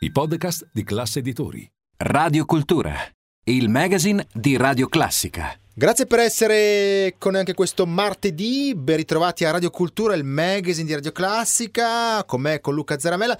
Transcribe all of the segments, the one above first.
i podcast di classe editori. Radio Cultura, il magazine di Radio Classica. Grazie per essere con anche questo martedì, ben ritrovati a Radio Cultura, il magazine di Radio Classica, con me, con Luca Zaramella.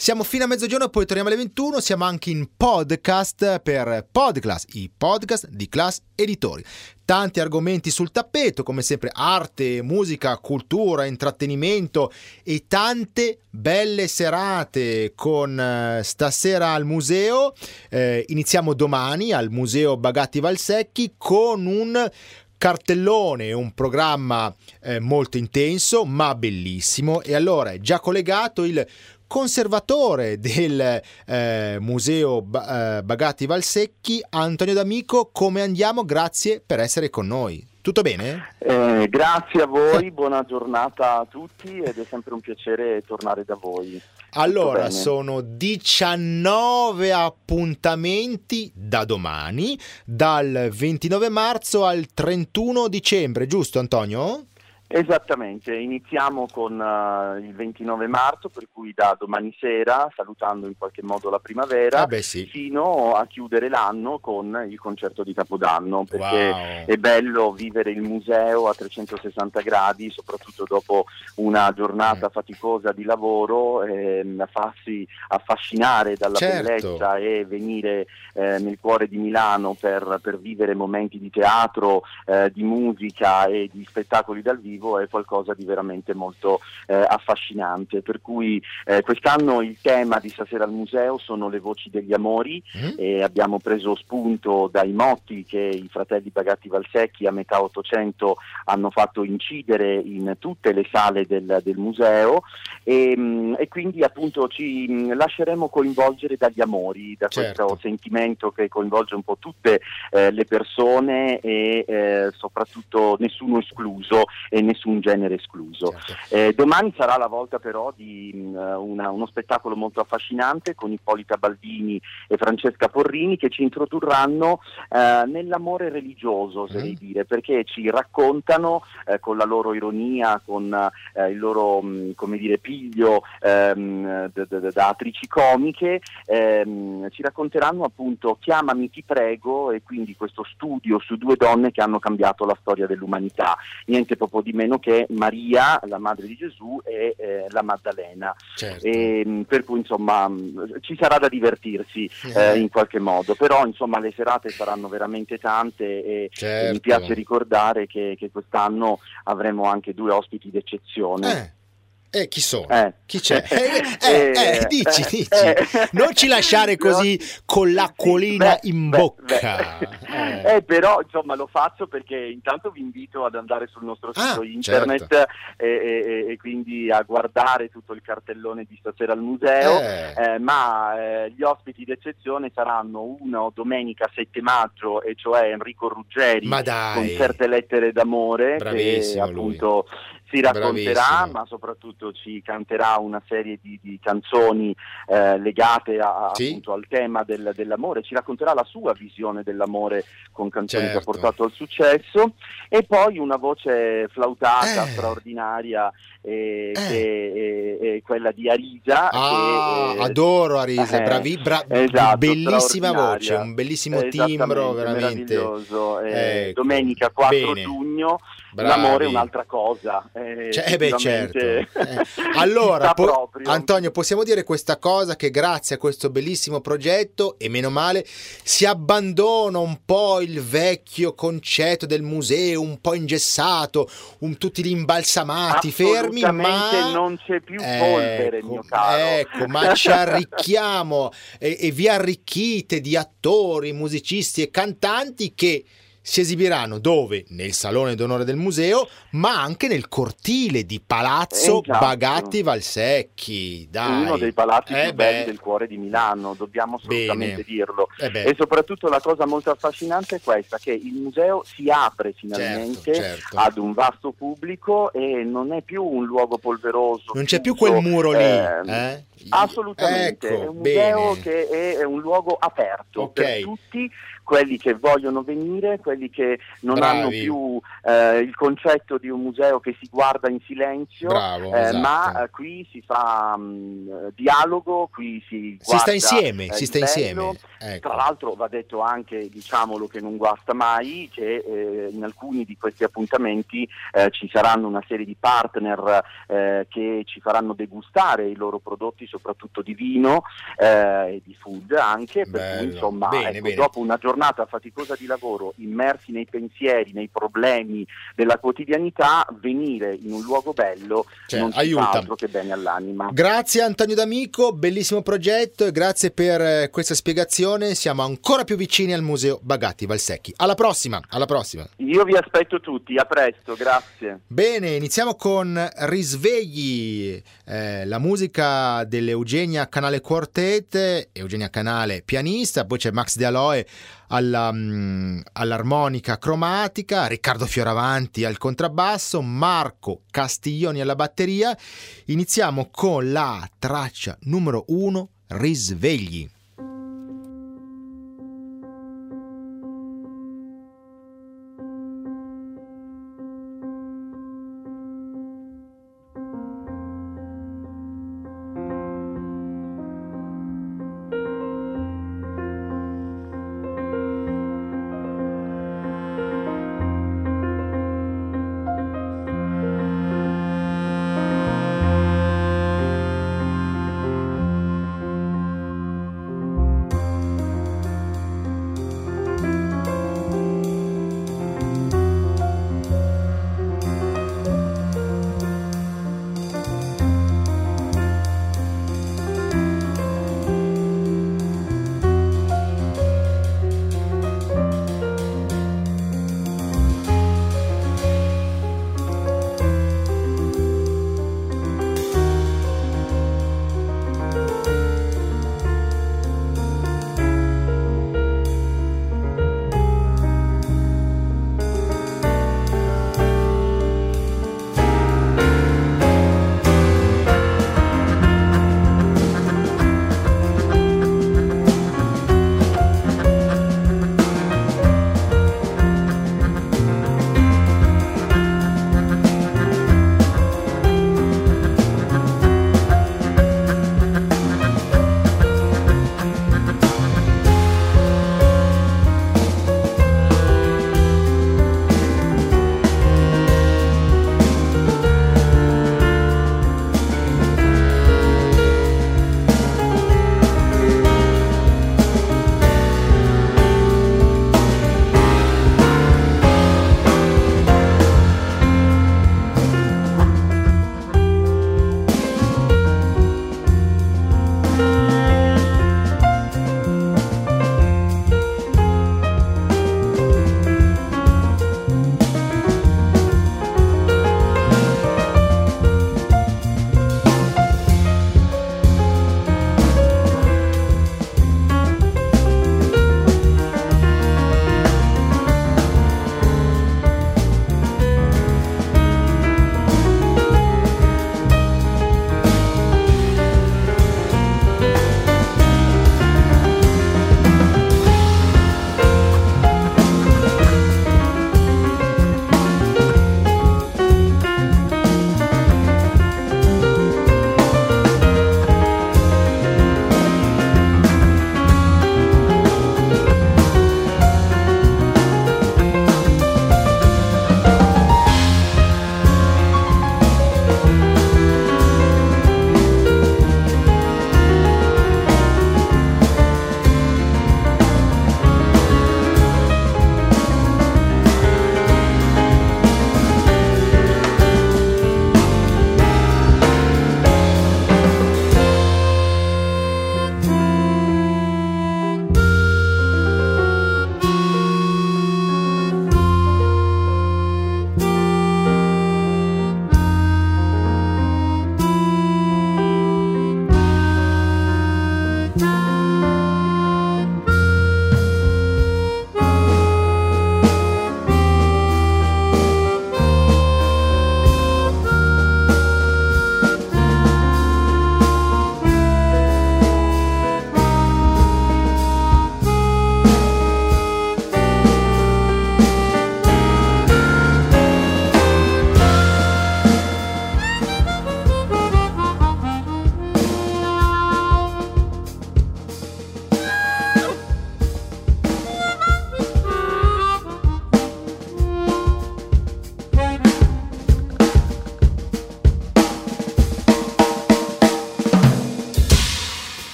Siamo fino a mezzogiorno, poi torniamo alle 21. Siamo anche in podcast per Podclass, i podcast di Class Editori. Tanti argomenti sul tappeto, come sempre arte, musica, cultura, intrattenimento e tante belle serate con eh, stasera al museo. Eh, iniziamo domani al Museo Bagatti Valsecchi con un cartellone, un programma eh, molto intenso ma bellissimo e allora è già collegato il conservatore del eh, Museo eh, Bagatti Valsecchi, Antonio D'Amico. Come andiamo? Grazie per essere con noi. Tutto bene? Eh, grazie a voi, buona giornata a tutti ed è sempre un piacere tornare da voi. Allora, sono 19 appuntamenti da domani, dal 29 marzo al 31 dicembre, giusto Antonio? Esattamente, iniziamo con uh, il 29 marzo, per cui da domani sera, salutando in qualche modo la primavera, ah beh, sì. fino a chiudere l'anno con il concerto di Capodanno, perché wow. è bello vivere il museo a 360 gradi, soprattutto dopo una giornata mm. faticosa di lavoro, ehm, farsi affascinare dalla certo. bellezza e venire eh, nel cuore di Milano per, per vivere momenti di teatro, eh, di musica e di spettacoli dal vivo è qualcosa di veramente molto eh, affascinante. Per cui eh, quest'anno il tema di stasera al museo sono le voci degli amori Mm. e abbiamo preso spunto dai motti che i fratelli Bagatti Valsecchi a metà Ottocento hanno fatto incidere in tutte le sale del, del museo e, mh, e quindi appunto ci mh, lasceremo coinvolgere dagli amori, da Certo. questo sentimento che coinvolge un po' tutte eh, le persone e eh, soprattutto nessuno escluso e nessun genere escluso. Certo. Eh, domani sarà la volta però di mh, una- uno spettacolo molto affascinante con Ippolita Baldini e Francesca Porrini che ci introdurranno eh, nell'amore religioso, oserei Mm. dire, perché ci raccontano eh, con la loro ironia, con eh, il loro mh, come dire, piglio ehm, d- d- da attrici comiche, ehm, ci racconteranno appunto Chiamami ti prego e quindi questo studio su due donne che hanno cambiato la storia dell'umanità, niente proprio di meno che Maria, la madre di Gesù, e eh, la Maddalena. certo. E, mh, per cui insomma ci sarà da divertirsi Eh. eh, in qualche modo, però insomma le serate saranno veramente tante e, e Certo. mi piace ricordare che, che quest'anno avremo anche due ospiti d'eccezione. Eh. Eh, chi sono? Eh. Chi c'è? Eh, eh, eh, dici, dici. Non ci lasciare così con l'acquolina Sì, in beh, bocca. beh. Eh. Eh, però insomma lo faccio perché intanto vi invito ad andare sul nostro Ah, sito internet certo. e, e- e quindi a guardare tutto il cartellone di stasera al museo. Eh. Eh, ma eh, gli ospiti d'eccezione saranno uno domenica 7 maggio e cioè Enrico Ruggeri con certe lettere d'amore che Bravissimo lui. Si racconterà Bravissimo. ma soprattutto ci canterà una serie di, di canzoni eh, legate a- Sì. appunto al tema del- dell'amore, ci racconterà la sua visione dell'amore con canzoni che Certo. ha portato al successo e poi una voce flautata Eh. straordinaria eh, Eh. che è, quella di Arisa Ah, che, eh, adoro Arisa, eh, bravi- bra- esatto, bellissima voce, un bellissimo timbro, veramente. Ecco, domenica 4 bene. giugno, Bravi. l'amore è un'altra cosa. eh, Cioè, eh beh, certo. Eh, Allora, po-. Antonio, possiamo dire questa cosa che grazie a questo bellissimo progetto, e meno male, si abbandona un po' il vecchio concetto del museo, un po' ingessato, un- tutti gli imbalsamati, fermi, ma... Non c'è più polvere, mio caro. Ecco, ma ci arricchiamo e, e vi arricchite di attori, musicisti e cantanti che si esibiranno dove? Nel salone d'onore del museo, ma anche nel cortile di Palazzo Esatto. Bagatti Valsecchi. Dai. Uno dei palazzi Eh più belli beh. del cuore di Milano, dobbiamo assolutamente Bene. dirlo. Eh. E soprattutto la cosa molto affascinante è questa, che il museo si apre finalmente Certo, certo. ad un vasto pubblico e non è più un luogo polveroso. Non c'è più quel muro lì. ehm, eh? Assolutamente, Ecco, è un museo bene. che è, è un luogo aperto Ok. per tutti quelli che vogliono venire, quelli che non Bravi. hanno più eh, il concetto di un museo che si guarda in silenzio, Bravo, eh, esatto. ma eh, qui si fa mh, dialogo, qui si Si sta guarda, insieme, eh, si sta insieme. Ecco. Tra l'altro va detto anche, diciamolo che non guasta mai, che eh, in alcuni di questi appuntamenti ci saranno una serie di partner che ci faranno degustare i loro prodotti, soprattutto di vino e di food anche, per Bello. cui insomma Bene, ecco, bene. dopo una giornata faticosa di lavoro, immersi nei pensieri, nei problemi della quotidianità, venire in un luogo bello Cioè, non aiuta. fa altro che bene all'anima. Grazie Antonio D'Amico, bellissimo progetto e grazie per eh, questa spiegazione. Siamo ancora più vicini al Museo Bagatti Valsecchi. Alla prossima, alla prossima. Io vi aspetto tutti, a presto, grazie. Bene, iniziamo con Risvegli, eh, la musica dell'Eugenia Canale Quartet, Eugenia Canale pianista, poi c'è Max De Aloe alla, mm, all'armonica cromatica, Riccardo Fioravanti al contrabbasso, Marco Castiglioni alla batteria. Iniziamo con la traccia numero uno, Risvegli. Risvegli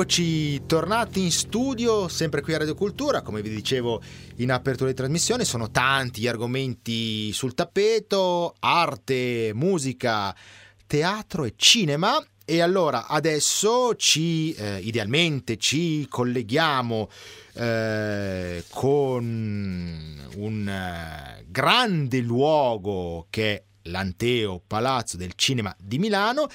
Eccoci tornati in studio, sempre qui a Radio Cultura, come vi dicevo in apertura di trasmissione, sono tanti gli argomenti sul tappeto, arte, musica, teatro e cinema. E allora adesso ci, eh, idealmente ci colleghiamo eh, con un eh, grande luogo che è l'Anteo Palazzo del Cinema di Milano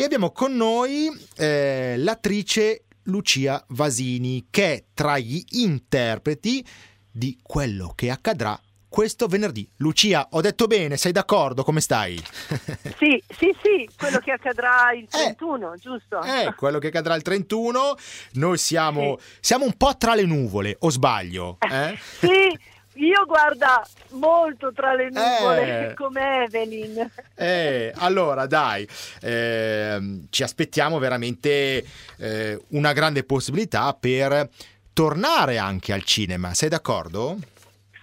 e abbiamo con noi eh, l'attrice Lucia Vasini che è tra gli interpreti di quello che accadrà questo venerdì. Lucia, ho detto bene, sei d'accordo? Come stai? Sì, sì, sì, quello che accadrà il 31, eh, giusto? Eh, quello che accadrà il 31. Noi siamo, sì. siamo un po' tra le nuvole, o sbaglio? Eh? sì, io guarda molto tra le nuvole, eh, come Evelyn. Eh, allora dai, eh, ci aspettiamo veramente eh, una grande possibilità per tornare anche al cinema, sei d'accordo?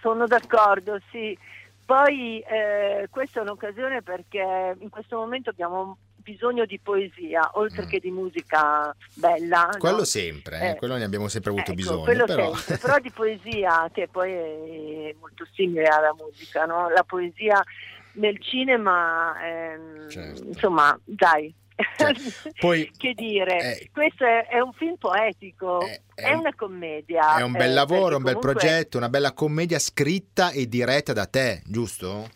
Sono d'accordo, sì. Poi eh, questa è un'occasione perché in questo momento abbiamo bisogno di poesia, oltre mm. che di musica bella. Quello no? sempre, eh, eh, quello ne abbiamo sempre avuto ecco, bisogno. Però. Sempre, però di poesia che poi è molto simile alla musica, no? La poesia nel cinema, ehm, certo. insomma, dai, cioè, poi, che dire, eh, questo è, è, un film poetico, è, è, è, una commedia. È un bel eh, lavoro, un bel comunque... progetto, una bella commedia scritta e diretta da te, giusto?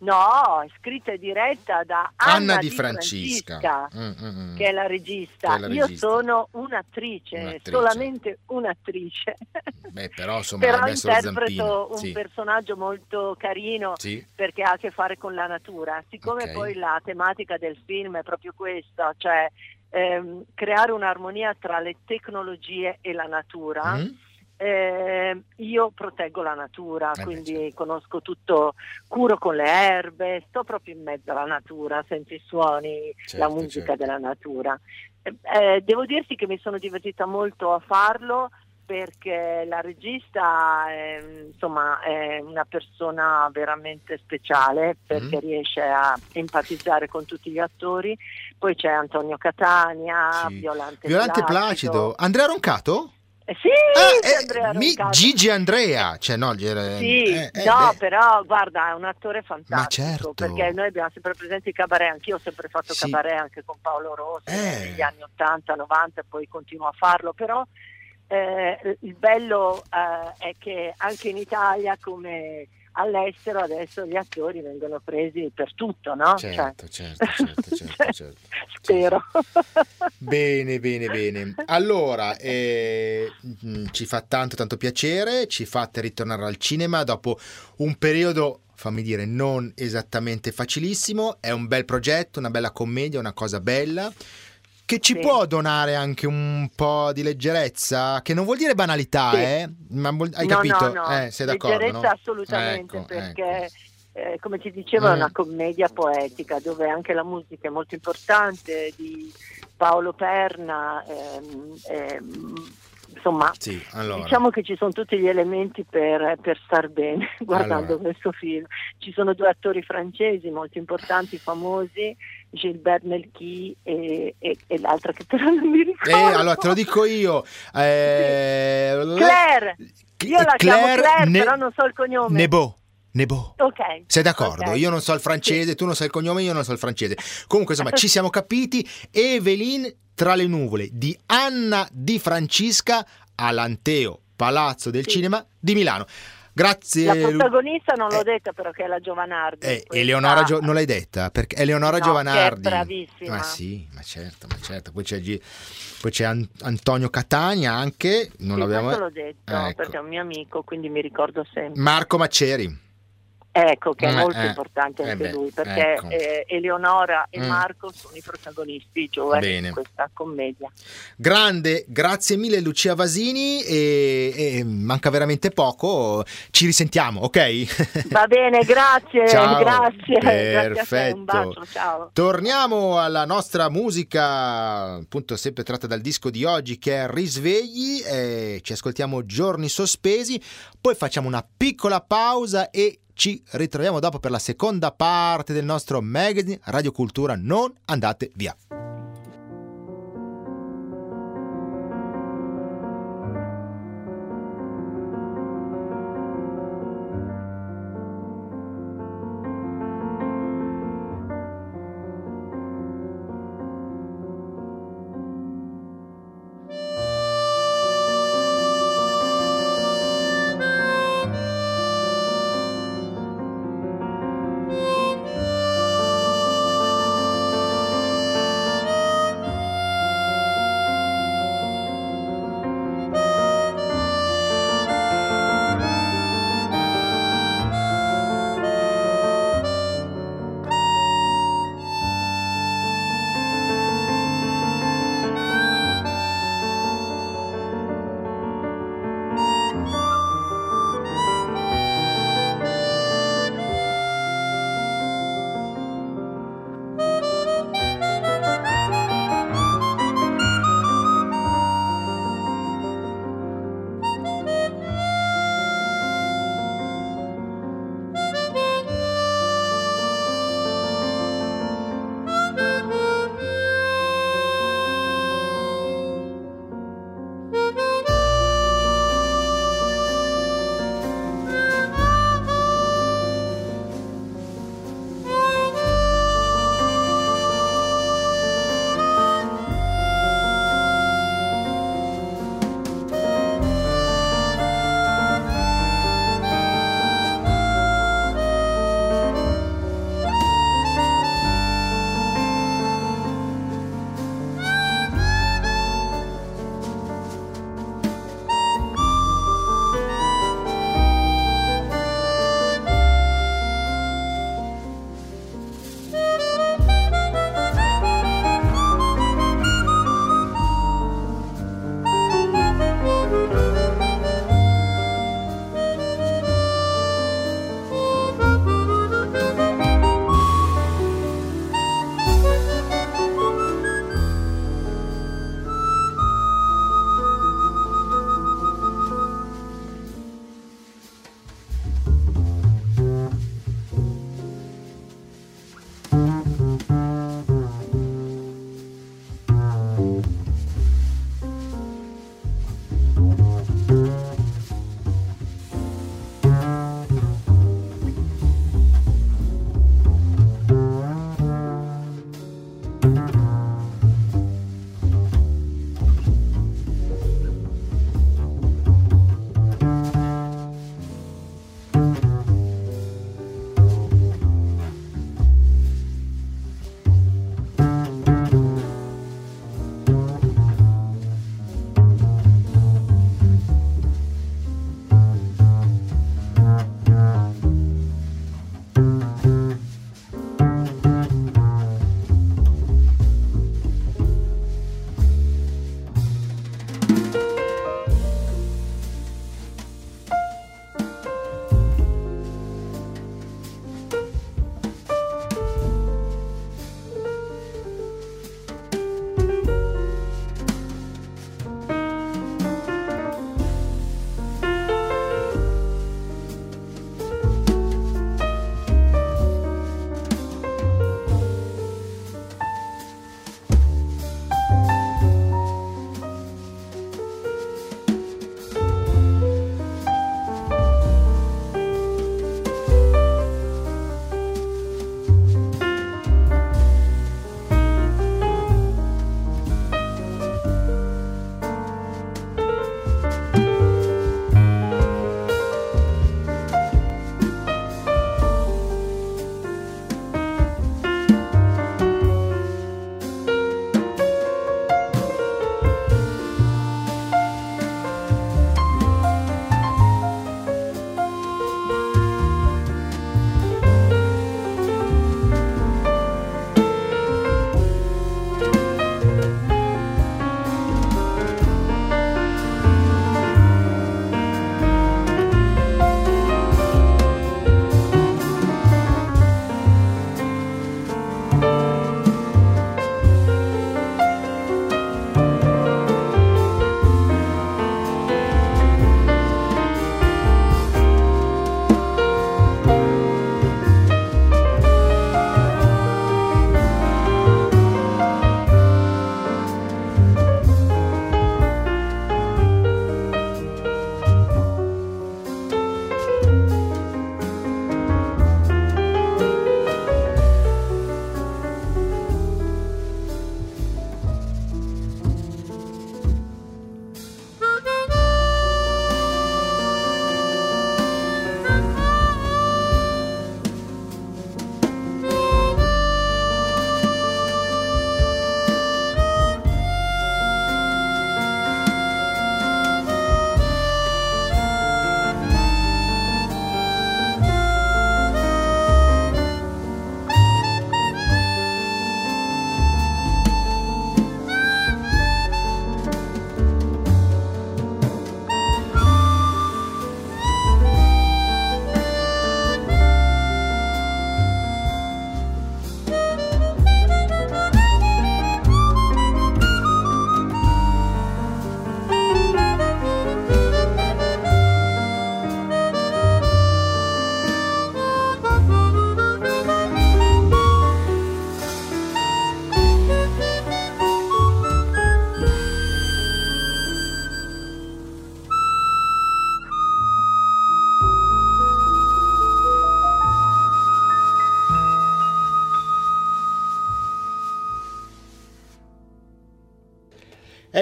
No, è scritta e diretta da Anna, Anna di, Francisca, Francisca mm, mm, mm. che è la regista. È la Io sono un'attrice, un'attrice, solamente un'attrice. Beh, però insomma, però interpreto un sì. personaggio molto carino sì. perché ha a che fare con la natura. Siccome okay. poi la tematica del film è proprio questa, cioè ehm, creare un'armonia tra le tecnologie e la natura. Mm eh, io proteggo la natura, eh quindi beh, certo. conosco tutto, curo con le erbe, sto proprio in mezzo alla natura, sento i suoni, certo, la musica certo. della natura. Eh, eh, devo dirti che mi sono divertita molto a farlo perché la regista è, insomma, è una persona veramente speciale perché mm. riesce a empatizzare con tutti gli attori. Poi c'è Antonio Catania, sì. Violante, Violante Placido. Placido. Andrea Roncato? Eh, sì, ah, eh, mi, Gigi Andrea, cioè no, sì, eh, eh, no però guarda, è un attore fantastico, certo. perché noi abbiamo sempre presente i cabaret, anch'io ho sempre fatto sì. cabaret anche con Paolo Rossi eh. negli anni 80, 90 e poi continuo a farlo, però il bello è che anche in Italia come all'estero adesso gli attori vengono presi per tutto, no? Certo, cioè... certo, certo, certo, certo, Spero. Bene, bene, bene. Allora, eh, mm, ci fa tanto, tanto piacere, ci fate ritornare al cinema dopo un periodo fammi dire, non esattamente facilissimo. È un bel progetto, una bella commedia, una cosa bella che ci sì. può donare anche un po' di leggerezza, che non vuol dire banalità, sì. eh? Ma hai no, capito? No, no. Eh, sei d'accordo? Leggerezza assolutamente, ecco, perché ecco. Eh, come ti dicevo mm. è una commedia poetica dove anche la musica è molto importante di Paolo Perna. Ehm, ehm, insomma, sì, allora. diciamo che ci sono tutti gli elementi per, per star bene guardando allora. questo film. Ci sono due attori francesi molto importanti, famosi, Gilbert Melchi e, e, e, l'altra che però non mi ricordo. Eh, allora te lo dico io. Eh, Claire. Io la Claire chiamo Claire, ne- però non so il cognome. Nebo. Nebo. Ok. Sei d'accordo? Okay. Io non so il francese, sì. tu non sai il cognome, io non so il francese. Comunque, insomma, ci siamo capiti. Evelyn tra le nuvole di Anna Di Francisca all'Anteo Palazzo del sì. Cinema di Milano. Grazie. La protagonista non l'ho eh, detta però che è la Giovanardi. Eh, Eleonora Gio- non l'hai detta? Perché Eleonora no, Giovanardi. Che è bravissima. Ma sì, ma certo, ma certo. Poi c'è, poi c'è An- Antonio Catania anche. Non sì, l'abbiamo l'ho detto ecco. perché è un mio amico, quindi mi ricordo sempre. Marco Macceri. Ecco, che è eh, molto eh, importante anche eh beh, lui, perché ecco. eh, Eleonora e mm. Marco sono i protagonisti giovani di questa commedia. Grande, grazie mille Lucia Vasini e, e, manca veramente poco, ci risentiamo, ok? Va bene, grazie, ciao. grazie. Perfetto. Grazie un bacio, ciao. Torniamo alla nostra musica, appunto sempre tratta dal disco di oggi che è Risvegli, ci ascoltiamo Giorni Sospesi, poi facciamo una piccola pausa e ci ritroviamo dopo per la seconda parte del nostro magazine Radio Cultura. Non andate via.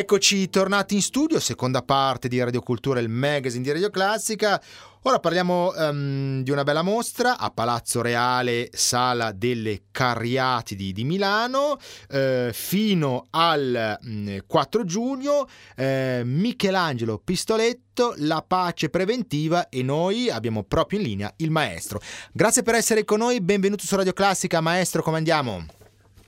Eccoci tornati in studio, seconda parte di Radio Cultura, il magazine di Radio Classica. Ora parliamo um, di una bella mostra a Palazzo Reale, Sala delle Carriatidi di Milano, eh, fino al mh, mm, 4 giugno. Eh, Michelangelo Pistoletto, La pace preventiva e noi abbiamo proprio in linea il maestro. Grazie per essere con noi, benvenuto su Radio Classica, maestro, come andiamo?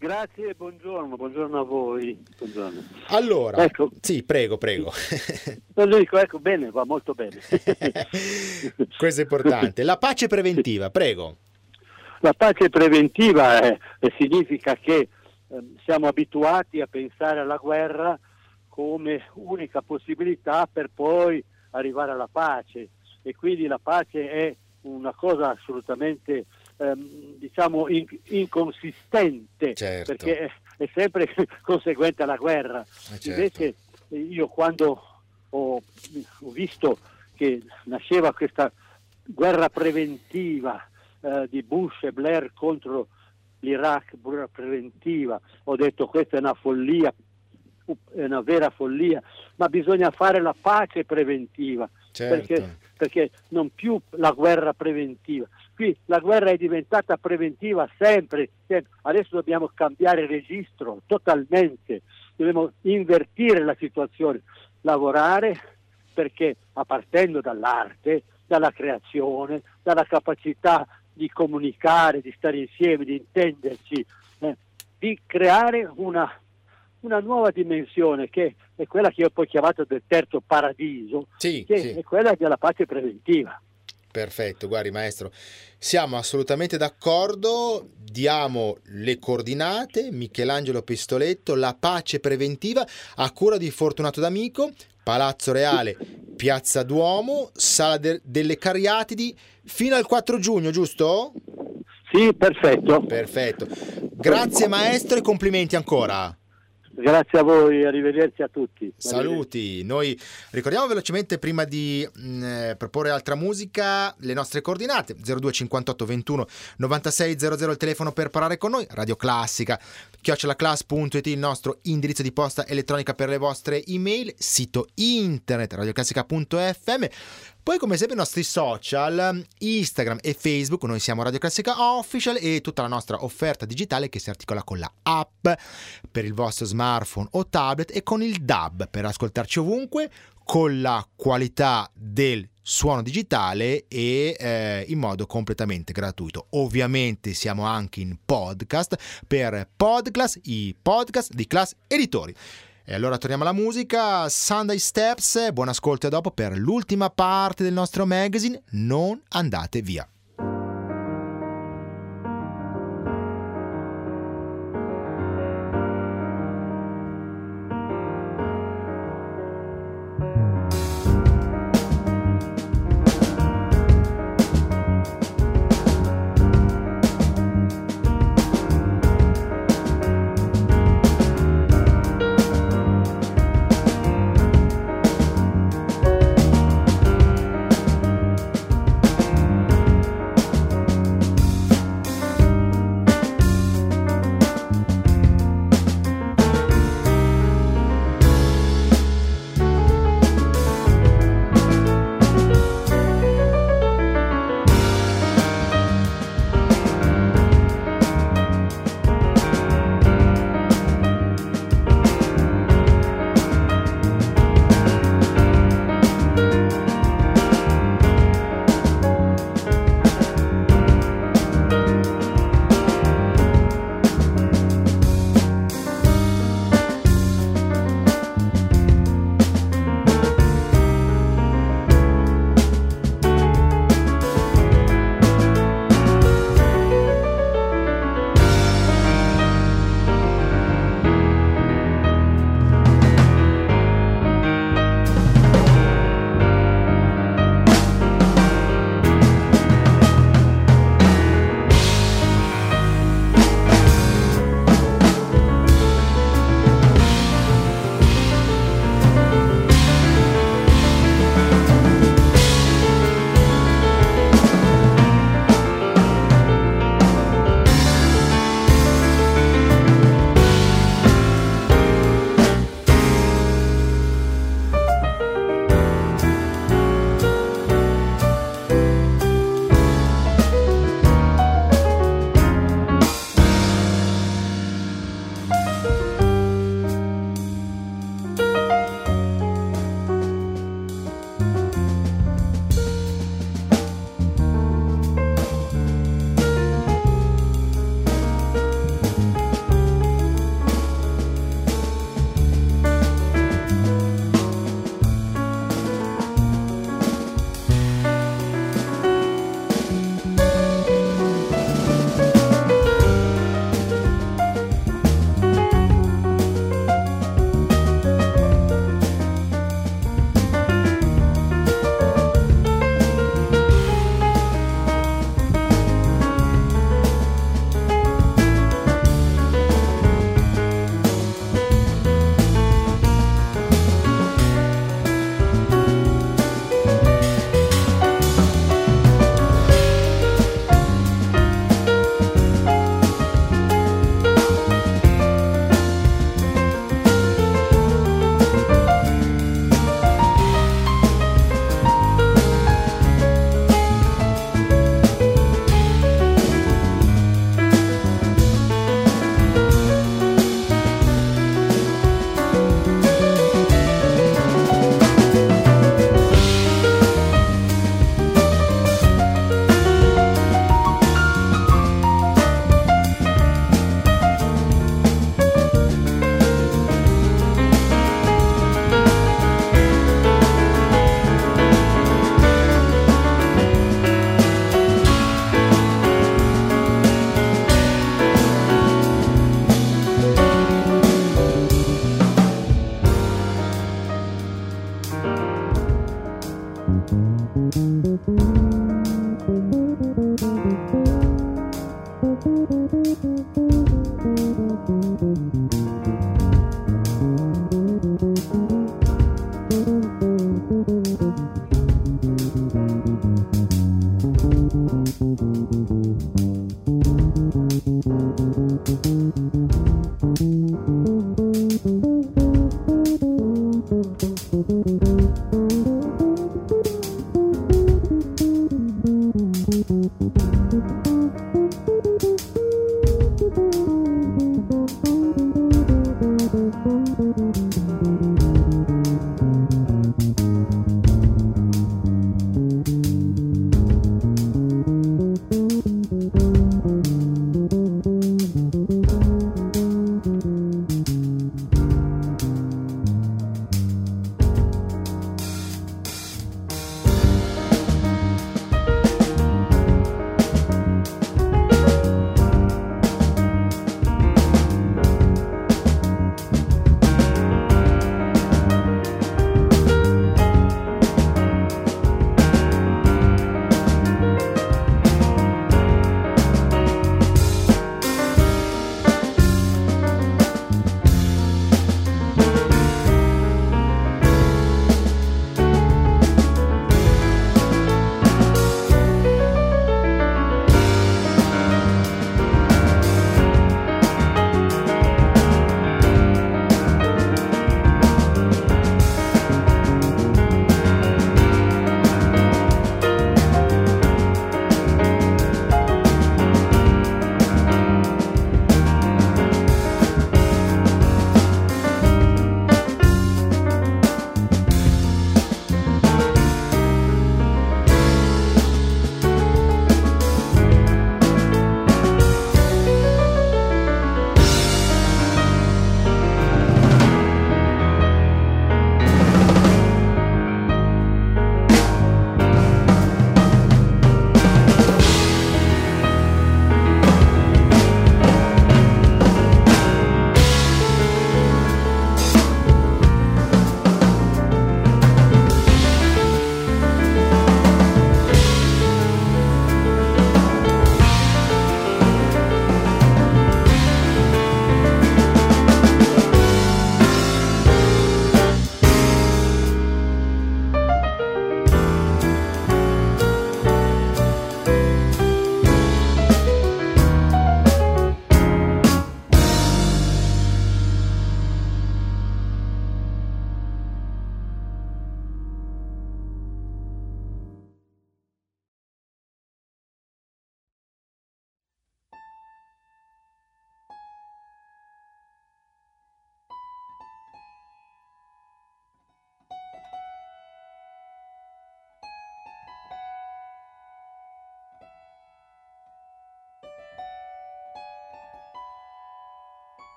Grazie e buongiorno, buongiorno a voi. Buongiorno. Allora, ecco, sì, prego, prego. Non dico, ecco, bene, va molto bene. Questo è importante. La pace preventiva, prego. La pace preventiva è, significa che eh, siamo abituati a pensare alla guerra come unica possibilità per poi arrivare alla pace e quindi la pace è una cosa assolutamente ehm, diciamo in, inconsistente certo. perché è, è, sempre conseguente alla guerra. Eh certo. Invece io quando ho, ho, visto che nasceva questa guerra preventiva eh, di Bush e Blair contro l'Iraq, guerra preventiva, ho detto questa è una follia, è una vera follia, ma bisogna fare la pace preventiva, certo. perché, perché non più la guerra preventiva, qui la guerra è diventata preventiva sempre, sempre. adesso dobbiamo cambiare registro totalmente, dobbiamo invertire la situazione, lavorare perché a partendo dall'arte, dalla creazione, dalla capacità di comunicare, di stare insieme, di intenderci, eh, di creare una, una, nuova dimensione che è quella che io ho poi chiamato del terzo paradiso, sì, che sì. è quella della pace preventiva. Perfetto, guardi maestro, siamo assolutamente d'accordo, diamo le coordinate, Michelangelo Pistoletto, la pace preventiva a cura di Fortunato D'Amico, Palazzo Reale, Piazza Duomo, Sala de- delle Cariatidi, fino al 4 giugno, giusto? Sì, perfetto. Perfetto. Grazie maestro e complimenti ancora. Grazie a voi, arrivederci a tutti. Saluti, noi ricordiamo velocemente prima di mh, mm, eh, proporre altra musica le nostre coordinate. 0258 21 96 00 il telefono per parlare con noi, Radio Classica, chiocciolaclass.it il nostro indirizzo di posta elettronica per le vostre email, sito internet radioclassica.fm poi come sempre i nostri social, Instagram e Facebook, noi siamo Radio Classica Official e tutta la nostra offerta digitale che si articola con la app per il vostro smartphone o tablet e con il DAB per ascoltarci ovunque con la qualità del suono digitale e eh, in modo completamente gratuito. Ovviamente siamo anche in podcast per Podclass, i podcast di Class Editori. E allora torniamo alla musica, Sunday Steps, buon ascolto e dopo per l'ultima parte del nostro magazine, non andate via.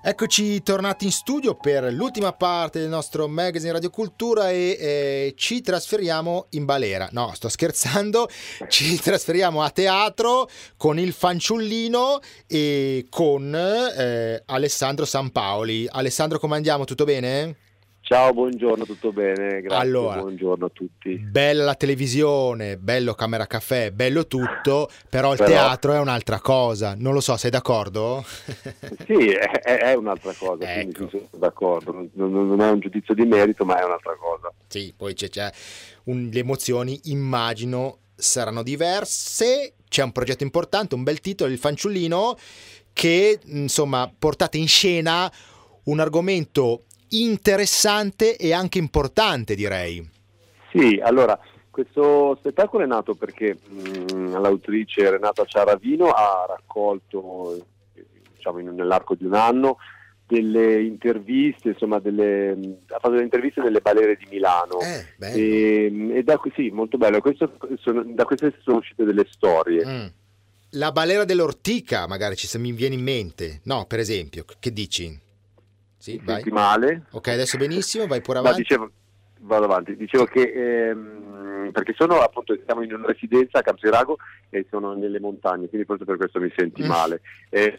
Eccoci tornati in studio per l'ultima parte del nostro magazine Radio Cultura e eh, ci trasferiamo in balera. No, sto scherzando, ci trasferiamo a teatro con il fanciullino e con eh, Alessandro Sampaoli. Alessandro, come andiamo? Tutto bene? Ciao, buongiorno, tutto bene? Grazie, allora, buongiorno a tutti. Bella la televisione, bello Camera Caffè, bello tutto, però il però... teatro è un'altra cosa. Non lo so, sei d'accordo? sì, è, è un'altra cosa, ecco. sono d'accordo. Non, non, è un giudizio di merito, ma è un'altra cosa. Sì, poi c'è, c'è un, le emozioni, immagino, saranno diverse. C'è un progetto importante, un bel titolo, Il fanciullino, che insomma portate in scena un argomento interessante e anche importante, direi. Sì, allora, questo spettacolo è nato perché mh, mm, l'autrice Renata Ciaravino ha raccolto, diciamo, nell'arco di un anno, delle interviste, insomma, delle, ha fatto delle interviste nelle balere di Milano. Eh, e, e, da sì, molto bello. Questo, sono, da queste sono uscite delle storie. Mm. La balera dell'ortica, magari ci, mi viene in mente. No, per esempio, che dici? Sì, vai. male. Ok, adesso benissimo, vai pure avanti. No, dicevo, vado avanti. Dicevo che ehm, perché sono appunto siamo in una residenza a Campsirago e sono nelle montagne, quindi forse per questo mi senti mm. male. E,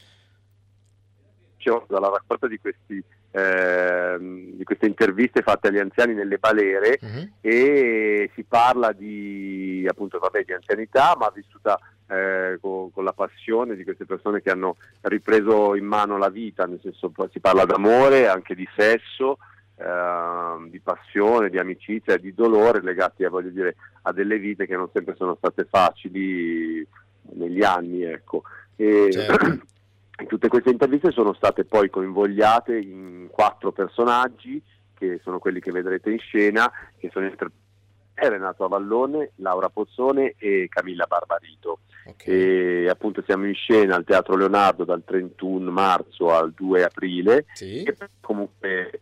dicevo, dalla raccolta di, questi, eh, di, queste interviste fatte agli anziani nelle balere uh-huh. e si parla di, appunto, vabbè, di anzianità ma vissuta eh, con, con, la passione di queste persone che hanno ripreso in mano la vita, nel senso si parla d'amore, anche di sesso, eh, di passione, di amicizia di dolore legati a, dire, a, delle vite che non sempre sono state facili negli anni. Ecco. E, certo. Tutte queste interviste sono state poi coinvogliate in quattro personaggi, che sono quelli che vedrete in scena, che sono Renato Avallone, Laura Pozzone e Camilla Barbarito. Okay. E appunto siamo in scena al Teatro Leonardo dal 31 marzo al 2 aprile. Sì. E comunque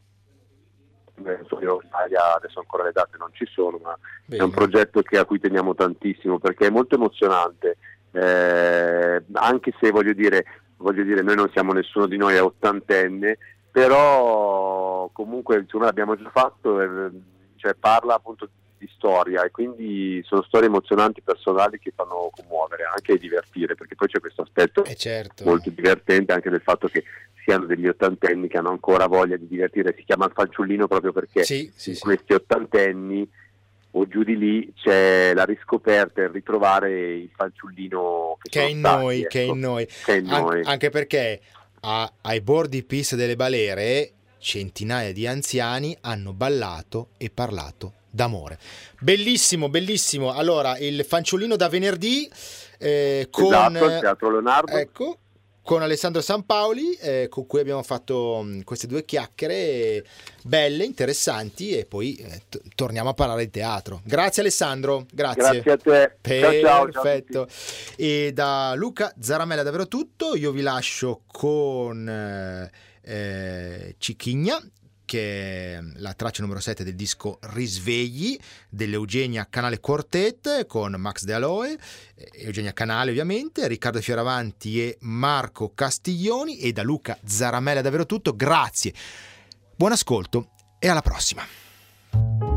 adesso ancora le date non ci sono, ma Bene. è un progetto che, a cui teniamo tantissimo perché è molto emozionante. Eh, anche se voglio dire voglio dire, noi non siamo nessuno di noi è ottantenne, però comunque insomma, l'abbiamo già fatto, eh, cioè, parla appunto di storia e quindi sono storie emozionanti, personali che fanno commuovere, anche divertire, perché poi c'è questo aspetto eh certo. molto divertente anche del fatto che siano degli ottantenni che hanno ancora voglia di divertire, si chiama il fanciullino proprio perché sì, sì, sì. questi ottantenni o giù di lì c'è la riscoperta e il ritrovare il fanciullino che, che, è, in stati, noi, ecco. che è in noi, che è in An- noi. anche perché a- ai bordi piste delle balere centinaia di anziani hanno ballato e parlato d'amore. Bellissimo, bellissimo. Allora, il fanciullino da venerdì eh, con esatto, Teatro Leonardo. Ecco, con Alessandro Sampaoli, eh, con cui abbiamo fatto mh, queste due chiacchiere belle, interessanti e poi eh, t- torniamo a parlare di teatro. Grazie Alessandro, grazie. Grazie a te. Perfetto. Ciao, e da Luca Zaramella davvero tutto, io vi lascio con eh, eh Cicchigna che è la traccia numero 7 del disco Risvegli dell'Eugenia Canale Quartet con Max De Aloe, Eugenia Canale ovviamente, Riccardo Fioravanti e Marco Castiglioni e da Luca Zaramella davvero tutto, grazie, buon ascolto e alla prossima.